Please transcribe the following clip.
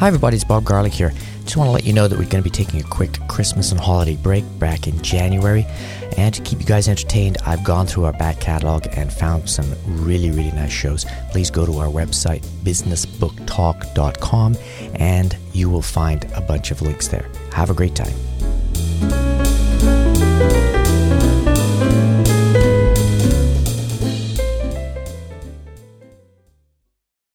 Hi, everybody, it's Bob Garlic here. Just want to let you know that we're going to be taking a quick Christmas and holiday break back in January. And to keep you guys entertained, I've gone through our back catalog and found some really, really nice shows. Please go to our website, businessbooktalk.com, and you will find a bunch of links there. Have a great time.